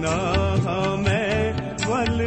ਚੁੱਕਣਾ ਹਾਂ ਮੈਂ ਵੱਲ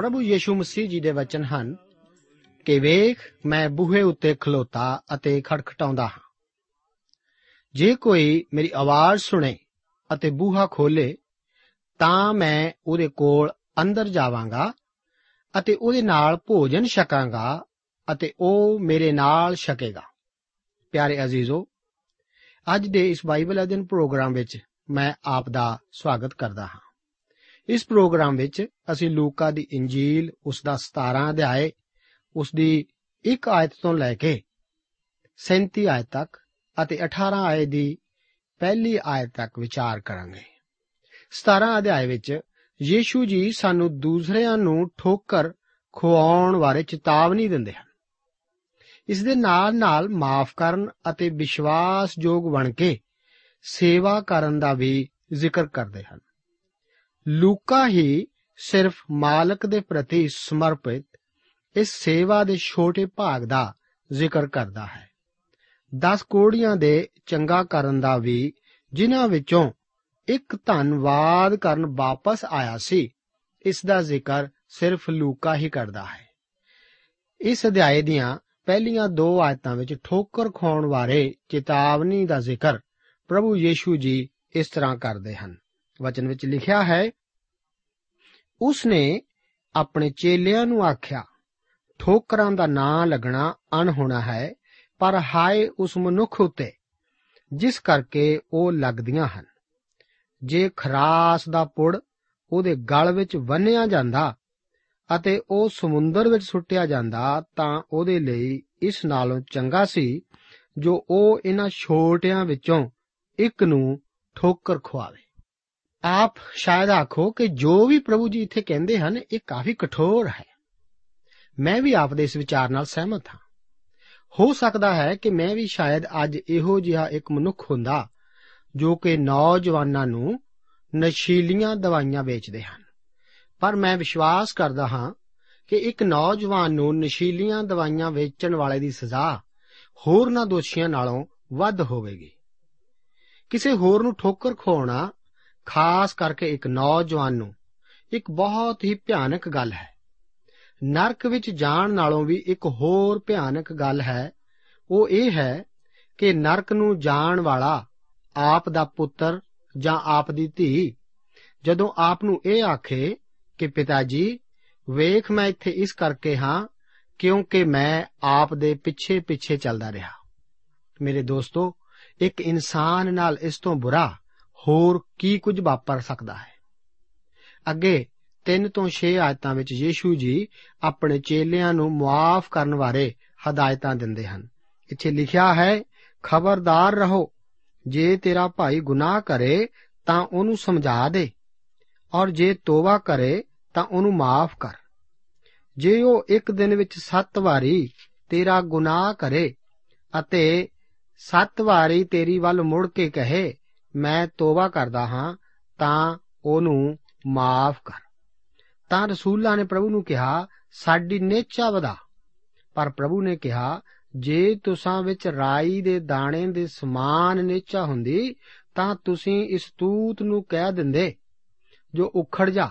ਪ੍ਰਭੂ ਯੀਸ਼ੂ ਮਸੀਹ ਜੀ ਦੇ ਵਚਨ ਹਨ ਕਿ ਵੇਖ, ਮੈਂ ਬੂਹੇ ਉੱਤੇ ਖਲੋਤਾ ਅਤੇ ਖੜਖਟਾਉਂਦਾ ਹਾਂ। ਜੇ ਕੋਈ ਮੇਰੀ ਆਵਾਜ਼ ਸੁਣੇ ਅਤੇ ਬੂਹਾ ਖੋਲੇ, ਤਾਂ ਮੈਂ ਉਹਦੇ ਕੋਲ ਅੰਦਰ ਜਾਵਾਂਗਾ ਅਤੇ ਉਹਦੇ ਨਾਲ ਭੋਜਨ ਛਕਾਂਗਾ ਅਤੇ ਉਹ ਮੇਰੇ ਨਾਲ ਛਕੇਗਾ। ਪਿਆਰੇ ਅਜ਼ੀਜ਼ੋ, ਅੱਜ ਦੇ ਇਸ ਬਾਈਬਲ ਅਧਿਨ ਪ੍ਰੋਗਰਾਮ ਵਿੱਚ ਮੈਂ ਆਪ ਦਾ ਸਵਾਗਤ ਕਰਦਾ ਹਾਂ। ਇਸ ਪ੍ਰੋਗਰਾਮ ਵਿੱਚ ਅਸੀਂ ਲੂਕਾ ਦੀ ਇੰਜੀਲ, ਉਸ ਦਾ 17 ਅਧਿਆਏ, ਉਸ ਦੀ 1 ਆਇਤ ਤੋਂ ਲੈ ਕੇ 37 ਆਇਤ ਤੱਕ ਅਤੇ 18 ਆਇਤ ਦੀ ਪਹਿਲੀ ਆਇਤ ਤੱਕ ਵਿਚਾਰ ਕਰਾਂਗੇ। 17 ਅਧਿਆਏ ਵਿੱਚ ਯੀਸ਼ੂ ਜੀ ਸਾਨੂੰ ਦੂਸਰਿਆਂ ਨੂੰ ਠੋਕਰ ਖਵਾਉਣ ਬਾਰੇ ਚੇਤਾਵਨੀ ਦਿੰਦੇ ਹਨ। ਇਸ ਦੇ ਨਾਲ ਨਾਲ ਮਾਫ ਕਰਨ ਅਤੇ ਵਿਸ਼ਵਾਸਯੋਗ ਬਣ ਕੇ ਸੇਵਾ ਕਰਨ ਦਾ ਵੀ ਜ਼ਿਕਰ ਕਰਦੇ ਹਨ। ਲੂਕਾ ਹੀ ਸਿਰਫ ਮਾਲਕ ਦੇ ਪ੍ਰਤੀ ਸਮਰਪਿਤ, ਇਸ ਸੇਵਾ ਦੇ ਛੋਟੇ ਭਾਗ ਦਾ ਜ਼ਿਕਰ ਕਰਦਾ ਹੈ। 10 ਕੋੜੀਆਂ ਦੇ ਚੰਗਾ ਕਰਨ ਦਾ ਵੀ ਜਿਨ੍ਹਾਂ ਵਿੱਚੋਂ ਇੱਕ ਧੰਨਵਾਦ ਕਰਨ ਵਾਪਸ ਆਇਆ ਸੀ, ਇਸ ਦਾ ਜ਼ਿਕਰ ਸਿਰਫ ਲੂਕਾ ਹੀ ਕਰਦਾ ਹੈ। ਇਸ ਅਧਿਆਏ ਦੀਆਂ ਪਹਿਲੀਆਂ ਦੋ ਆਇਤਾਂ ਵਿੱਚ ਠੋਕਰ ਖਾਉਣ ਬਾਰੇ ਚੇਤਾਵਨੀ ਦਾ ਜ਼ਿਕਰ ਪ੍ਰਭੂ ਯੀਸ਼ੂ ਜੀ ਇਸ ਤਰ੍ਹਾਂ ਕਰਦੇ ਹਨ। ਵਚਨ ਵਿੱਚ ਲਿਖਿਆ ਹੈ ਉਸ ਨੇ ਆਪਣੇ ਚੇਲਿਆਂ ਨੂੰ ਆਖਿਆ, ਠੋਕਰਾਂ ਦਾ ਨਾਂ ਲੱਗਣਾ ਅਣਹੋਣਾ ਹੈ, ਪਰ ਹਾਏ ਉਸ ਮਨੁੱਖ ਉਤੇ, ਜਿਸ ਕਰਕੇ ਉਹ ਲੱਗਦੀਆਂ ਹਨ। ਜੇ ਖਰਾਸ ਦਾ ਪੁੜ ਉਹਦੇ ਗਲ ਵਿੱਚ ਬੰਨਿਆ ਜਾਂਦਾ ਅਤੇ ਉਹ ਸਮੁੰਦਰ ਵਿੱਚ ਸੁੱਟਿਆ ਜਾਂਦਾ, ਤਾਂ ਉਹਦੇ ਲਈ ਇਸ ਨਾਲੋਂ ਚੰਗਾ ਸੀ ਜੋ ਉਹ ਇਹਨਾਂ ਛੋਟਿਆਂ ਵਿੱਚੋਂ ਇੱਕ ਨੂੰ ਠੋਕਰ ਖਵਾਵੇ ਆਪ ਸ਼ਾਇਦ ਆਖੋ ਕਿ ਜੋ ਵੀ ਪ੍ਰਭੂ ਜੀ ਇੱਥੇ ਕਹਿੰਦੇ ਹਨ, ਇਹ ਕਾਫੀ ਕਠੋਰ ਹੈ। ਮੈਂ ਵੀ ਆਪ ਦੇ ਇਸ ਵਿਚਾਰ ਨਾਲ ਸਹਿਮਤ ਹਾਂ। ਹੋ ਸਕਦਾ ਹੈ ਕਿ ਮੈਂ ਵੀ ਸ਼ਾਇਦ ਅੱਜ ਇਹੋ ਜਿਹਾ ਇੱਕ ਮਨੁੱਖ ਹੁੰਦਾ ਜੋ ਕਿ ਨੌਜਵਾਨਾਂ ਨੂੰ ਨਸ਼ੀਲੀਆਂ ਦਵਾਈਆਂ ਵੇਚਦੇ ਹਨ। ਪਰ ਮੈਂ ਵਿਸ਼ਵਾਸ ਕਰਦਾ ਹਾਂ ਕਿ ਇੱਕ ਨੌਜਵਾਨ ਨੂੰ ਨਸ਼ੀਲੀਆਂ ਦਵਾਈਆਂ ਵੇਚਣ ਵਾਲੇ ਦੀ ਸਜ਼ਾ ਹੋਰਨਾਂ ਦੋਸ਼ੀਆਂ ਨਾਲੋਂ ਵੱਧ ਹੋਵੇਗੀ। ਕਿਸੇ ਹੋਰ ਨੂੰ ਠੋਕਰ ਖਵਾਉਣਾ ਖਾਸ ਕਰਕੇ ਇੱਕ ਨੌਜਵਾਨ ਨੂੰ, ਇੱਕ ਬਹੁਤ ਹੀ ਭਿਆਨਕ ਗੱਲ ਹੈ। ਨਰਕ ਵਿੱਚ ਜਾਣ ਨਾਲੋਂ ਵੀ ਇੱਕ ਹੋਰ ਭਿਆਨਕ ਗੱਲ ਹੈ, ਉਹ ਇਹ ਹੈ ਕਿ ਨਰਕ ਨੂੰ ਜਾਣ ਵਾਲਾ ਆਪ ਦਾ ਪੁੱਤਰ ਜਾਂ ਆਪ ਦੀ ਧੀ, ਜਦੋਂ ਆਪ ਨੂੰ ਇਹ ਆਖੇ ਕਿ ਪਿਤਾ ਜੀ, ਵੇਖ ਮੈਂ ਇੱਥੇ ਇਸ ਕਰਕੇ ਹਾਂ ਕਿਉਂਕਿ ਮੈਂ ਆਪ ਦੇ ਪਿੱਛੇ ਪਿੱਛੇ ਚੱਲਦਾ ਰਿਹਾ। ਮੇਰੇ ਦੋਸਤੋ, ਇੱਕ ਇਨਸਾਨ ਨਾਲ ਇਸ ਤੋਂ ਬੁਰਾ ਹੋਰ ਕੀ ਕੁਝ ਵਾਪਰ ਸਕਦਾ ਹੈ? ਅੱਗੇ 3 ਤੋਂ 6 ਆਇਤਾਂ ਵਿੱਚ ਯੀਸ਼ੂ ਜੀ ਆਪਣੇ ਚੇਲਿਆਂ ਨੂੰ ਮੁਆਫ ਕਰਨ ਬਾਰੇ ਹਦਾਇਤਾਂ ਦਿੰਦੇ ਹਨ। ਇੱਥੇ ਲਿਖਿਆ ਹੈ, ਖਬਰਦਾਰ ਰਹੋ, ਜੇ ਤੇਰਾ ਭਾਈ ਗੁਨਾਹ ਕਰੇ ਤਾਂ ਉਹਨੂੰ ਸਮਝਾ ਦੇ, ਔਰ ਜੇ ਤੋਬਾ ਕਰੇ ਤਾਂ ਉਹਨੂੰ ਮਾਫ ਕਰ। ਜੇ ਉਹ ਇੱਕ ਦਿਨ ਵਿੱਚ 7 ਵਾਰੀ ਤੇਰਾ ਗੁਨਾਹ ਕਰੇ ਅਤੇ 7 ਵਾਰੀ ਤੇਰੀ ਵੱਲ ਮੁੜ ਕੇ ਕਹੇ ਮੈਂ ਤੋਬਾ ਕਰਦਾ ਹਾਂ, ਤਾਂ ਉਹਨੂੰ ਮਾਫ ਕਰ। ਤਾਂ ਰਸੂਲਾਂ ਨੇ ਪ੍ਰਭੂ ਨੂੰ ਕਿਹਾ, ਸਾਡੀ ਨੇਚਾ ਵਧਾ। ਪਰ ਪ੍ਰਭੂ ਨੇ ਕਿਹਾ, ਜੇ ਤੁਸਾਂ ਵਿੱਚ ਰਾਈ ਦੇ ਦਾਣੇ ਦੇ ਸਮਾਨ ਨੇਚਾ ਹੁੰਦੀ, ਤਾਂ ਤੁਸੀਂ ਇਸ ਤੂਤ ਨੂੰ ਕਹਿ ਦਿੰਦੇ, ਜੋ ਉਖੜ ਜਾ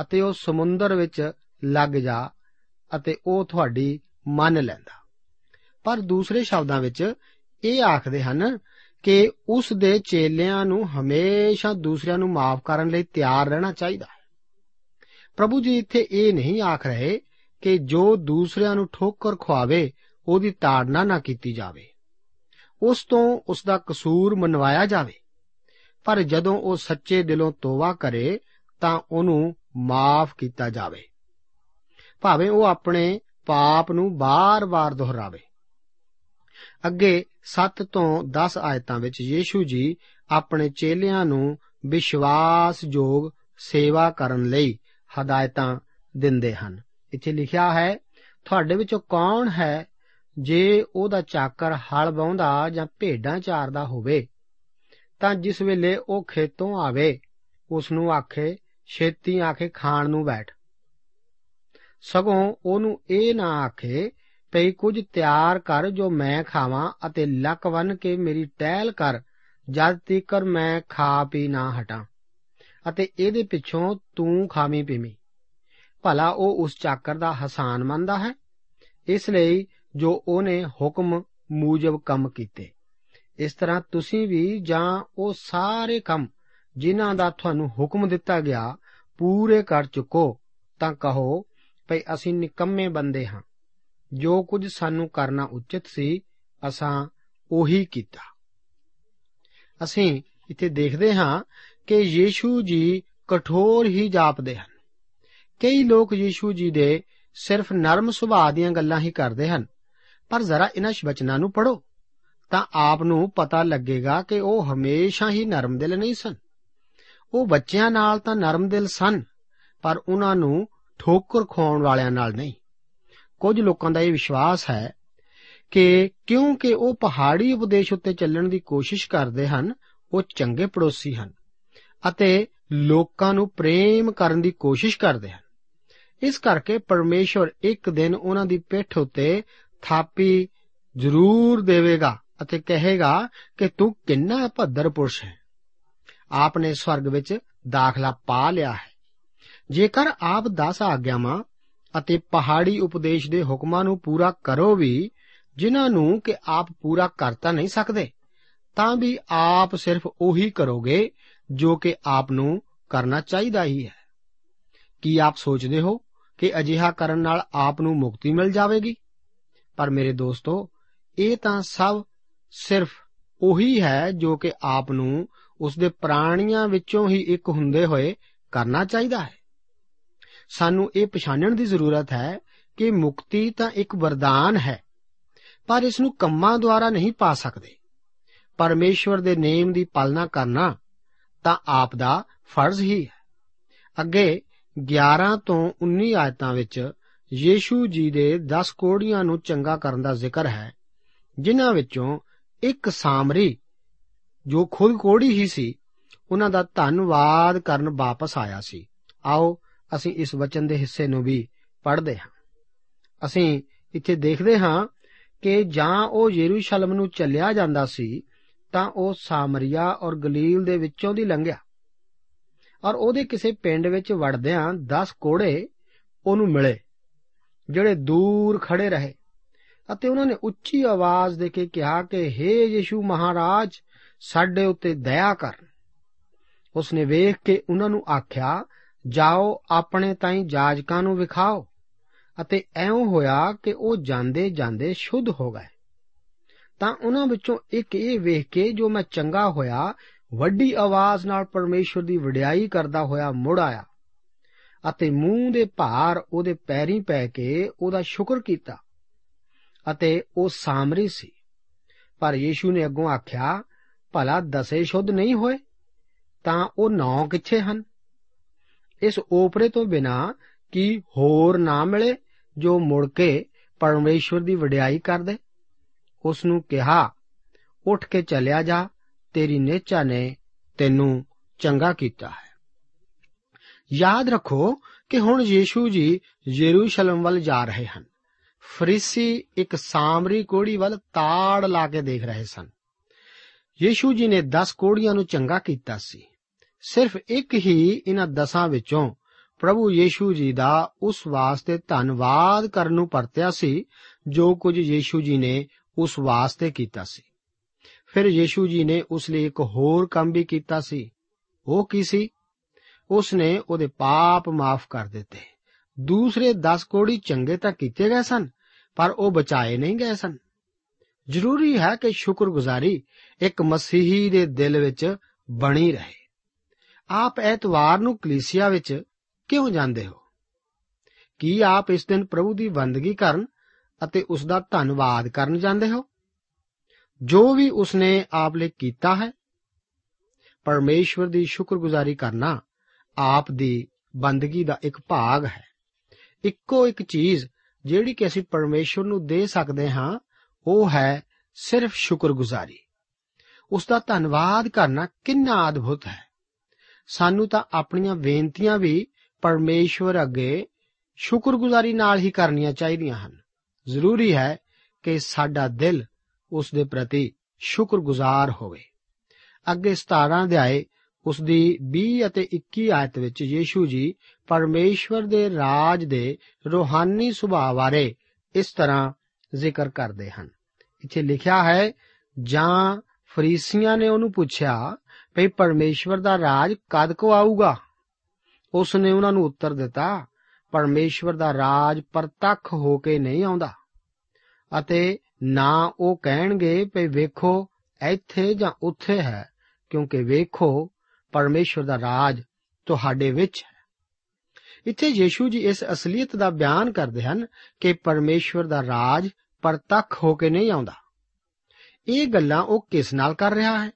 ਅਤੇ ਉਹ ਸਮੁੰਦਰ ਵਿੱਚ ਲੱਗ ਜਾ ਅਤੇ ਉਹ ਤੁਹਾਡੀ ਮੰਨ ਲੈਂਦਾ। ਪਰ ਦੂਸਰੇ ਸ਼ਬਦਾਂ ਵਿੱਚ ਇਹ ਆਖਦੇ ਹਨ ਕਿ ਉਸ ਦੇ ਚੇਲਿਆਂ ਨੂੰ ਹਮੇਸ਼ਾ ਦੂਸਰਿਆਂ ਨੂੰ ਮਾਫ ਕਰਨ ਲਈ ਤਿਆਰ ਰਹਿਣਾ ਚਾਹੀਦਾ ਹੈ। ਪ੍ਰਭੂ ਜੀ ਇੱਥੇ ਇਹ ਨਹੀਂ ਆਖ ਰਹੇ ਕਿ ਜੋ ਦੂਸਰਿਆਂ ਨੂੰ ਠੋਕਰ ਖਵਾਵੇ ਉਹਦੀ ਤਾੜਨਾ ਨਾ ਕੀਤੀ ਜਾਵੇ। ਉਸ ਤੋਂ ਉਸ ਦਾ ਕਸੂਰ ਮਨਵਾਇਆ ਜਾਵੇ। ਪਰ ਜਦੋਂ ਉਹ ਸੱਚੇ ਦਿਲੋਂ ਤੋਬਾ ਕਰੇ, ਤਾਂ ਉਹਨੂੰ ਮਾਫ ਕੀਤਾ ਜਾਵੇ। ਭਾਵੇਂ ਉਹ ਆਪਣੇ ਪਾਪ ਨੂੰ ਬਾਰ-ਬਾਰ ਦੁਹਰਾਵੇ। ਅੱਗੇ 7 ਤੋਂ 10 ਆਇਤਾਂ ਵਿੱਚ ਯੀਸ਼ੂ ਜੀ ਆਪਣੇ ਚੇਲਿਆਂ ਨੂੰ ਵਿਸ਼ਵਾਸਯੋਗ ਸੇਵਾ ਕਰਨ ਲਈ ਹਦਾਇਤਾਂ ਦਿੰਦੇ ਹਨ। ਇੱਥੇ ਲਿਖਿਆ ਹੈ, ਤੁਹਾਡੇ ਵਿੱਚੋਂ ਕੌਣ ਹੈ ਜੇ ਉਹਦਾ ਚਾਕਰ ਹਲ ਵਾਹੁੰਦਾ ਜਾਂ ਭੇਡਾਂ ਚਾਰਦਾ ਹੋਵੇ? ਤਾਂ ਜਿਸ ਵੇਲੇ ਉਹ ਖੇਤੋਂ ਆਵੇ ਉਸ ਨੂੰ ਆਖੇ, ਛੇਤੀ ਆ ਕੇ ਖਾਣ ਨੂੰ ਬੈਠ। ਸਗੋਂ ਉਹਨੂੰ ਇਹ ਨਾ ਆਖੇ ਪਈ ਕੁਝ ਤਿਆਰ ਕਰ ਜੋ ਮੈਂ ਖਾਵਾਂ ਅਤੇ ਲੱਕ ਵੰਨ ਕੇ ਮੇਰੀ ਟਹਿਲ ਕਰ, ਜਦ ਤੀਕਰ ਮੈਂ ਖਾ ਪੀ ਨਾ ਹਟਾਂ। ਅਤੇ ਇਹਦੇ ਪਿੱਛੋਂ ਤੂੰ ਖਾਵੀਂ ਪੀਵੀਂ। ਭਲਾ ਉਹ ਉਸ ਚਾਕਰ ਦਾ ਹਸਾਨ ਮੰਨਦਾ ਹੈ? ਇਸ ਲਈ ਜੋ ਉਹਨੇ ਹੁਕਮ ਮੂਜਬ ਕੰਮ ਕੀਤੇ। ਇਸ ਤਰ੍ਹਾਂ ਤੁਸੀਂ ਵੀ ਜਾਂ ਉਹ ਸਾਰੇ ਕੰਮ ਜਿਨ੍ਹਾਂ ਦਾ ਤੁਹਾਨੂੰ ਹੁਕਮ ਦਿੱਤਾ ਗਿਆ, ਪੂਰੇ ਕਰ ਚੁੱਕੋ, ਤਾਂ ਕਹੋ ਭਈ ਅਸੀਂ ਨਿਕੰਮੇ ਬੰਦੇ ਹਾਂ। ਜੋ ਕੁਝ ਸਾਨੂੰ ਕਰਨਾ ਉਚਿਤ ਸੀ, ਅਸਾਂ ਉਹੀ ਕੀਤਾ। ਅਸੀਂ ਇੱਥੇ ਦੇਖਦੇ ਹਾਂ ਕਿ ਯੀਸ਼ੂ ਜੀ ਕਠੋਰ ਹੀ ਜਾਪਦੇ ਹਨ। ਕਈ ਲੋਕ ਯੀਸ਼ੂ ਜੀ ਦੇ ਸਿਰਫ ਨਰਮ ਸੁਭਾਅ ਦੀਆਂ ਗੱਲਾਂ ਹੀ ਕਰਦੇ ਹਨ, ਪਰ ਜ਼ਰਾ ਇਹਨਾਂ ਵਚਨਾਂ ਨੂੰ ਪੜੋ ਤਾਂ ਆਪ ਨੂੰ ਪਤਾ ਲੱਗੇਗਾ ਕਿ ਉਹ ਹਮੇਸ਼ਾ ਹੀ ਨਰਮ ਦਿਲ ਨਹੀਂ ਸਨ। ਉਹ ਬੱਚਿਆਂ ਨਾਲ ਤਾਂ ਨਰਮ ਦਿਲ ਸਨ, ਪਰ ਉਹਨਾਂ ਨੂੰ ਠੋਕਰ ਖਾਉਣ ਵਾਲਿਆਂ ਨਾਲ ਨਹੀਂ। ਕੁਝ ਲੋਕਾਂ ਦਾ ਇਹ ਵਿਸ਼ਵਾਸ ਹੈ ਕਿ ਕਿਉਂਕਿ ਉਹ ਪਹਾੜੀ ਉਪਦੇਸ਼ ਉੱਤੇ ਚੱਲਣ ਦੀ ਕੋਸ਼ਿਸ਼ ਕਰਦੇ ਹਨ, ਉਹ ਚੰਗੇ ਪੜੋਸੀ ਹਨ ਅਤੇ ਲੋਕਾਂ ਨੂੰ ਪ੍ਰੇਮ ਕਰਨ ਦੀ ਕੋਸ਼ਿਸ਼ ਕਰਦੇ ਹਨ। ਇਸ ਕਰਕੇ ਪਰਮੇਸ਼ਵਰ ਇੱਕ ਦਿਨ ਉਹਨਾਂ ਦੀ ਪਿੱਠ ਉੱਤੇ ਥਾਪੀ ਜ਼ਰੂਰ ਦੇਵੇਗਾ ਅਤੇ ਕਹੇਗਾ ਕਿ ਤੂੰ ਕਿੰਨਾ ਭੱਦਰ ਪੁਰਸ਼ ਹੈ। ਆਪ ਨੇ ਸਵਰਗ ਵਿੱਚ ਦਾਖਲਾ ਪਾ ਲਿਆ ਹੈ। ਜੇਕਰ ਆਪ 10 ਆਗਿਆਵਾਂ ਅਤੇ ਪਹਾੜੀ ਉਪਦੇਸ਼ ਦੇ ਹੁਕਮਾਂ ਨੂੰ ਪੂਰਾ ਕਰੋ ਵੀ, ਜਿਨ੍ਹਾਂ ਨੂੰ ਕਿ ਆਪ ਪੂਰਾ ਕਰ ਤਾਂ ਨਹੀਂ ਸਕਦੇ, ਤਾਂ ਵੀ ਆਪ ਸਿਰਫ ਉਹੀ ਕਰੋਗੇ ਜੋ ਕਿ ਆਪ ਨੂੰ ਕਰਨਾ ਚਾਹੀਦਾ ਹੀ ਹੈ। ਕੀ ਆਪ ਸੋਚਦੇ ਹੋ ਕਿ ਅਜਿਹਾ ਕਰਨ ਨਾਲ ਆਪ ਨੂੰ ਮੁਕਤੀ ਮਿਲ ਜਾਵੇਗੀ? ਪਰ ਮੇਰੇ ਦੋਸਤੋ, ਇਹ ਤਾਂ ਸਭ ਸਿਰਫ ਉਹੀ ਹੈ ਜੋ ਕਿ ਆਪ ਨੂੰ ਉਸ ਦੇ ਪ੍ਰਾਣੀਆਂ ਵਿੱਚੋਂ ਹੀ ਇੱਕ ਹੁੰਦੇ ਹੋਏ ਕਰਨਾ ਚਾਹੀਦਾ ਹੈ। ਸਾਨੂੰ ਇਹ ਪਛਾਣਨ ਦੀ ਜ਼ਰੂਰਤ ਹੈ ਕਿ ਮੁਕਤੀ ਤਾਂ ਇੱਕ ਵਰਦਾਨ ਹੈ, ਪਰ ਇਸ ਨੂੰ ਕੰਮਾਂ ਦੁਆਰਾ ਨਹੀਂ ਪਾ ਸਕਦੇ। ਪਰਮੇਸ਼ਵਰ ਦੇ ਨੇਮ ਦੀ ਪਾਲਣਾ ਕਰਨਾ ਤਾਂ ਆਪ ਦਾ ਫਰਜ਼ ਹੀ ਹੈ। ਅੱਗੇ 11 ਤੋਂ 19 ਆਇਤਾਂ ਵਿੱਚ ਯੀਸ਼ੂ ਜੀ ਦੇ 10 ਕੋੜੀਆਂ ਨੂੰ ਚੰਗਾ ਕਰਨ ਦਾ ਜ਼ਿਕਰ ਹੈ, ਜਿਨ੍ਹਾਂ ਵਿੱਚੋਂ ਇੱਕ ਸਾਮਰੀ, ਜੋ ਖੁਦ ਕੋੜੀ ਹੀ ਸੀ, ਉਹਨਾਂ ਦਾ ਧੰਨਵਾਦ ਕਰਨ ਵਾਪਸ ਆਇਆ ਸੀ। ਆਓ ਅਸੀਂ ਇਸ ਵਚਨ ਦੇ ਹਿੱਸੇ ਨੂੰ ਵੀ ਪੜ੍ਹਦੇ ਹਾਂ। ਅਸੀਂ ਇੱਥੇ ਦੇਖਦੇ ਹਾਂ ਕਿ ਜਾਂ ਉਹ ਯਰੂਸ਼ਲਮ ਨੂੰ ਚੱਲਿਆ ਜਾਂਦਾ ਸੀ, ਤਾਂ ਉਹ ਸਾਮਰੀਆ ਔਰ ਗਲੀਲ ਦੇ ਵਿੱਚੋਂ ਦੀ ਲੰਘਿਆ। ਔਰ ਉਹਦੇ ਕਿਸੇ ਪਿੰਡ ਵਿੱਚ ਵੜਦਿਆਂ 10 ਕੋੜੇ ਉਹਨੂੰ ਮਿਲੇ, ਜਿਹੜੇ ਦੂਰ ਖੜੇ ਰਹੇ ਅਤੇ ਉਹਨਾਂ ਨੇ ਉੱਚੀ ਆਵਾਜ਼ ਦੇ ਕੇ ਕਿਹਾ ਕਿ हे ਯੀਸ਼ੂ ਮਹਾਰਾਜ, ਸਾਡੇ ਉੱਤੇ ਦਇਆ ਕਰ। ਉਸਨੇ ਵੇਖ ਕੇ ਉਹਨਾਂ ਨੂੰ ਆਖਿਆ ਜਾਓ, ਆਪਣੇ ਤਾਈਂ ਜਾਜਕਾਂ ਨੂੰ ਵਿਖਾਓ। ਅਤੇ ਐਉਂ ਹੋਇਆ ਕਿ ਉਹ ਜਾਂਦੇ ਜਾਂਦੇ ਸ਼ੁੱਧ ਹੋ ਗਏ। ਤਾਂ ਉਹਨਾਂ ਵਿੱਚੋਂ ਇੱਕ ਇਹ ਵੇਖ ਕੇ ਜੋ ਮੈਂ ਚੰਗਾ ਹੋਇਆ, ਵੱਡੀ ਆਵਾਜ਼ ਨਾਲ ਪਰਮੇਸ਼ਵਰ ਦੀ ਵਡਿਆਈ ਕਰਦਾ ਹੋਇਆ ਮੁੜ ਆਇਆ ਅਤੇ ਮੂੰਹ ਦੇ ਭਾਰ ਉਹਦੇ ਪੈਰੀਂ ਪੈ ਕੇ ਉਹਦਾ ਸ਼ੁਕਰ ਕੀਤਾ ਅਤੇ ਉਹ ਸਾਮਰੀ ਸੀ। ਪਰ ਯੀਸ਼ੂ ਨੇ ਅੱਗੋਂ ਆਖਿਆ, ਭਲਾ ਦਸੇ ਸ਼ੁੱਧ ਨਹੀਂ ਹੋਏ? ਤਾਂ ਉਹ ਨੌ ਕਿੱਥੇ ਹਨ? ਇਸ ਓਪਰੇ ਤੋਂ ਬਿਨਾ ਕੀ ਹੋਰ ਨਾ ਮਿਲੇ ਜੋ ਮੁੜ ਕੇ ਪਰਮੇਸ਼ਵਰ ਦੀ ਵਡਿਆਈ ਕਰਦੇ? ਉਸ ਨੂੰ ਕਿਹਾ, ਉੱਠ ਕੇ ਚੱਲਿਆ ਜਾ, ਤੇਰੀ ਨੇਚਾ ਨੇ ਤੈਨੂੰ ਚੰਗਾ ਕੀਤਾ ਹੈ। ਯਾਦ ਰੱਖੋ ਕਿ ਹੁਣ ਯੀਸ਼ੂ ਜੀ ਯਰੂਸ਼ਲਮ ਵੱਲ ਜਾ ਰਹੇ ਹਨ। ਫਰੀਸੀ ਇੱਕ ਸਾਮਰੀ ਕੋੜੀ ਵੱਲ ਤਾੜ ਲਾ ਕੇ ਦੇਖ ਰਹੇ ਸਨ। ਯੀਸ਼ੂ ਜੀ ਨੇ 10 ਕੋੜੀਆਂ ਨੂੰ ਚੰਗਾ ਕੀਤਾ ਸੀ। ਸਿਰਫ ਇੱਕ ਹੀ ਇਹਨਾਂ ਦਸਾਂ ਵਿੱਚੋਂ ਪ੍ਰਭੂ ਯੀਸ਼ੂ ਜੀ ਦਾ ਉਸ ਵਾਸਤੇ ਧੰਨਵਾਦ ਕਰਨ ਨੂੰ ਪਰਤਿਆ ਸੀ, ਜੋ ਕੁਝ ਯੀਸ਼ੂ ਜੀ ਨੇ ਉਸ ਵਾਸਤੇ ਕੀਤਾ ਸੀ। ਫਿਰ ਯੀਸ਼ੂ ਜੀ ਨੇ ਉਸ ਲਈ ਇੱਕ ਹੋਰ ਕੰਮ ਵੀ ਕੀਤਾ ਸੀ। ਉਹ ਕੀ ਸੀ? ਉਸ ਨੇ ਉਹਦੇ ਪਾਪ ਮਾਫ ਕਰ ਦਿੱਤੇ। ਦੂਸਰੇ 10 ਕੋੜੀ ਚੰਗੇ ਤਾਂ ਕੀਤੇ ਗਏ ਸਨ, ਪਰ ਉਹ ਬਚਾਏ ਨਹੀਂ ਗਏ ਸਨ। ਜ਼ਰੂਰੀ ਹੈ ਕਿ ਸ਼ੁਕਰਗੁਜ਼ਾਰੀ ਇੱਕ ਮਸੀਹੀ ਦੇ ਦਿਲ ਵਿੱਚ ਬਣੀ ਰਹੇ। ਆਪ ਐਤਵਾਰ ਨੂੰ ਕਲੀਸਿਆ ਵਿੱਚ ਕਿਉਂ ਜਾਂਦੇ ਹੋ? ਕੀ ਆਪ ਇਸ ਦਿਨ ਪ੍ਰਭੂ ਦੀ ਬੰਦਗੀ ਕਰਨ ਅਤੇ ਉਸ ਦਾ ਧੰਨਵਾਦ ਕਰਨ ਜਾਂਦੇ ਹੋ? ਜੋ ਵੀ ਉਸਨੇ ਆਪ ਲਈ ਕੀਤਾ ਹੈ, ਪਰਮੇਸ਼ਵਰ ਦੀ ਸ਼ੁਕਰਗੁਜ਼ਾਰੀ ਕਰਨਾ ਆਪ ਦੀ ਬੰਦਗੀ ਦਾ ਇੱਕ ਭਾਗ ਹੈ। ਇੱਕੋ ਇੱਕ ਚੀਜ਼ ਜਿਹੜੀ ਕਿ ਅਸੀਂ ਪਰਮੇਸ਼ਵਰ ਨੂੰ ਦੇ ਸਕਦੇ ਹਾਂ, ਉਹ ਹੈ ਸਿਰਫ ਸ਼ੁਕਰਗੁਜ਼ਾਰੀ। ਉਸ ਦਾ ਧੰਨਵਾਦ ਕਰਨਾ ਕਿੰਨਾ ਅਦਭੁਤ ਹੈ। ਸਾਨੂੰ ਤਾਂ ਆਪਣੀਆਂ ਬੇਨਤੀਆਂ ਵੀ ਪਰਮੇਸ਼ਵਰ ਅੱਗੇ ਸ਼ੁਕਰਗੁਜ਼ਾਰੀ ਨਾਲ ਹੀ ਕਰਨੀਆਂ ਚਾਹੀਦੀਆਂ ਹਨ। ਜ਼ਰੂਰੀ ਹੈ ਕਿ ਸਾਡਾ ਦਿਲ ਉਸ ਦੇ ਪ੍ਰਤੀ ਸ਼ੁਕਰਗੁਜ਼ਾਰ ਹੋਵੇ। ਅੱਗੇ 17 ਅਧਿਆਏ ਉਸ ਦੀ 20 ਅਤੇ 21 ਆਇਤ ਵਿੱਚ ਯੀਸ਼ੂ ਜੀ ਪਰਮੇਸ਼ਵਰ ਦੇ ਰਾਜ ਦੇ ਰੋਹਾਨੀ ਸੁਭਾਅ ਬਾਰੇ ਇਸ ਤਰ੍ਹਾਂ ਜ਼ਿਕਰ ਕਰਦੇ ਹਨ। ਇੱਥੇ ਲਿਖਿਆ ਹੈ, ਜਾਂ ਫਰੀਸੀਆਂ ਨੇ ਉਹਨੂੰ ਪੁੱਛਿਆ ਭਈ ਪਰਮੇਸ਼ਵਰ ਦਾ ਰਾਜ ਕਦ ਕੋ ਆਊਗਾ? ਉਸ ਨੇ ਉਹਨਾਂ ਨੂੰ ਉੱਤਰ ਦਿੱਤਾ, ਪਰਮੇਸ਼ਵਰ ਦਾ ਰਾਜ ਪ੍ਰਤੱਖ ਹੋ ਕੇ ਨਹੀਂ ਆਉਂਦਾ। ਅਤੇ ਨਾ ਉਹ ਕਹਿਣਗੇ ਭਈ ਵੇਖੋ, ਇੱਥੇ ਜਾਂ ਉੱਥੇ ਹੈ, ਕਿਉਂਕਿ ਵੇਖੋ, ਪਰਮੇਸ਼ਵਰ ਦਾ ਰਾਜ ਤੁਹਾਡੇ ਵਿੱਚ ਹੈ। ਇੱਥੇ ਯੀਸ਼ੂ ਜੀ ਇਸ ਅਸਲੀਅਤ ਦਾ ਬਿਆਨ ਕਰਦੇ ਹਨ ਕਿ ਪਰਮੇਸ਼ਵਰ ਦਾ ਰਾਜ ਪ੍ਰਤੱਖ ਹੋ ਕੇ ਨਹੀਂ ਆਉਂਦਾ। ਇਹ ਗੱਲਾਂ ਉਹ ਕਿਸ ਨਾਲ ਕਰ ਰਿਹਾ ਹੈ?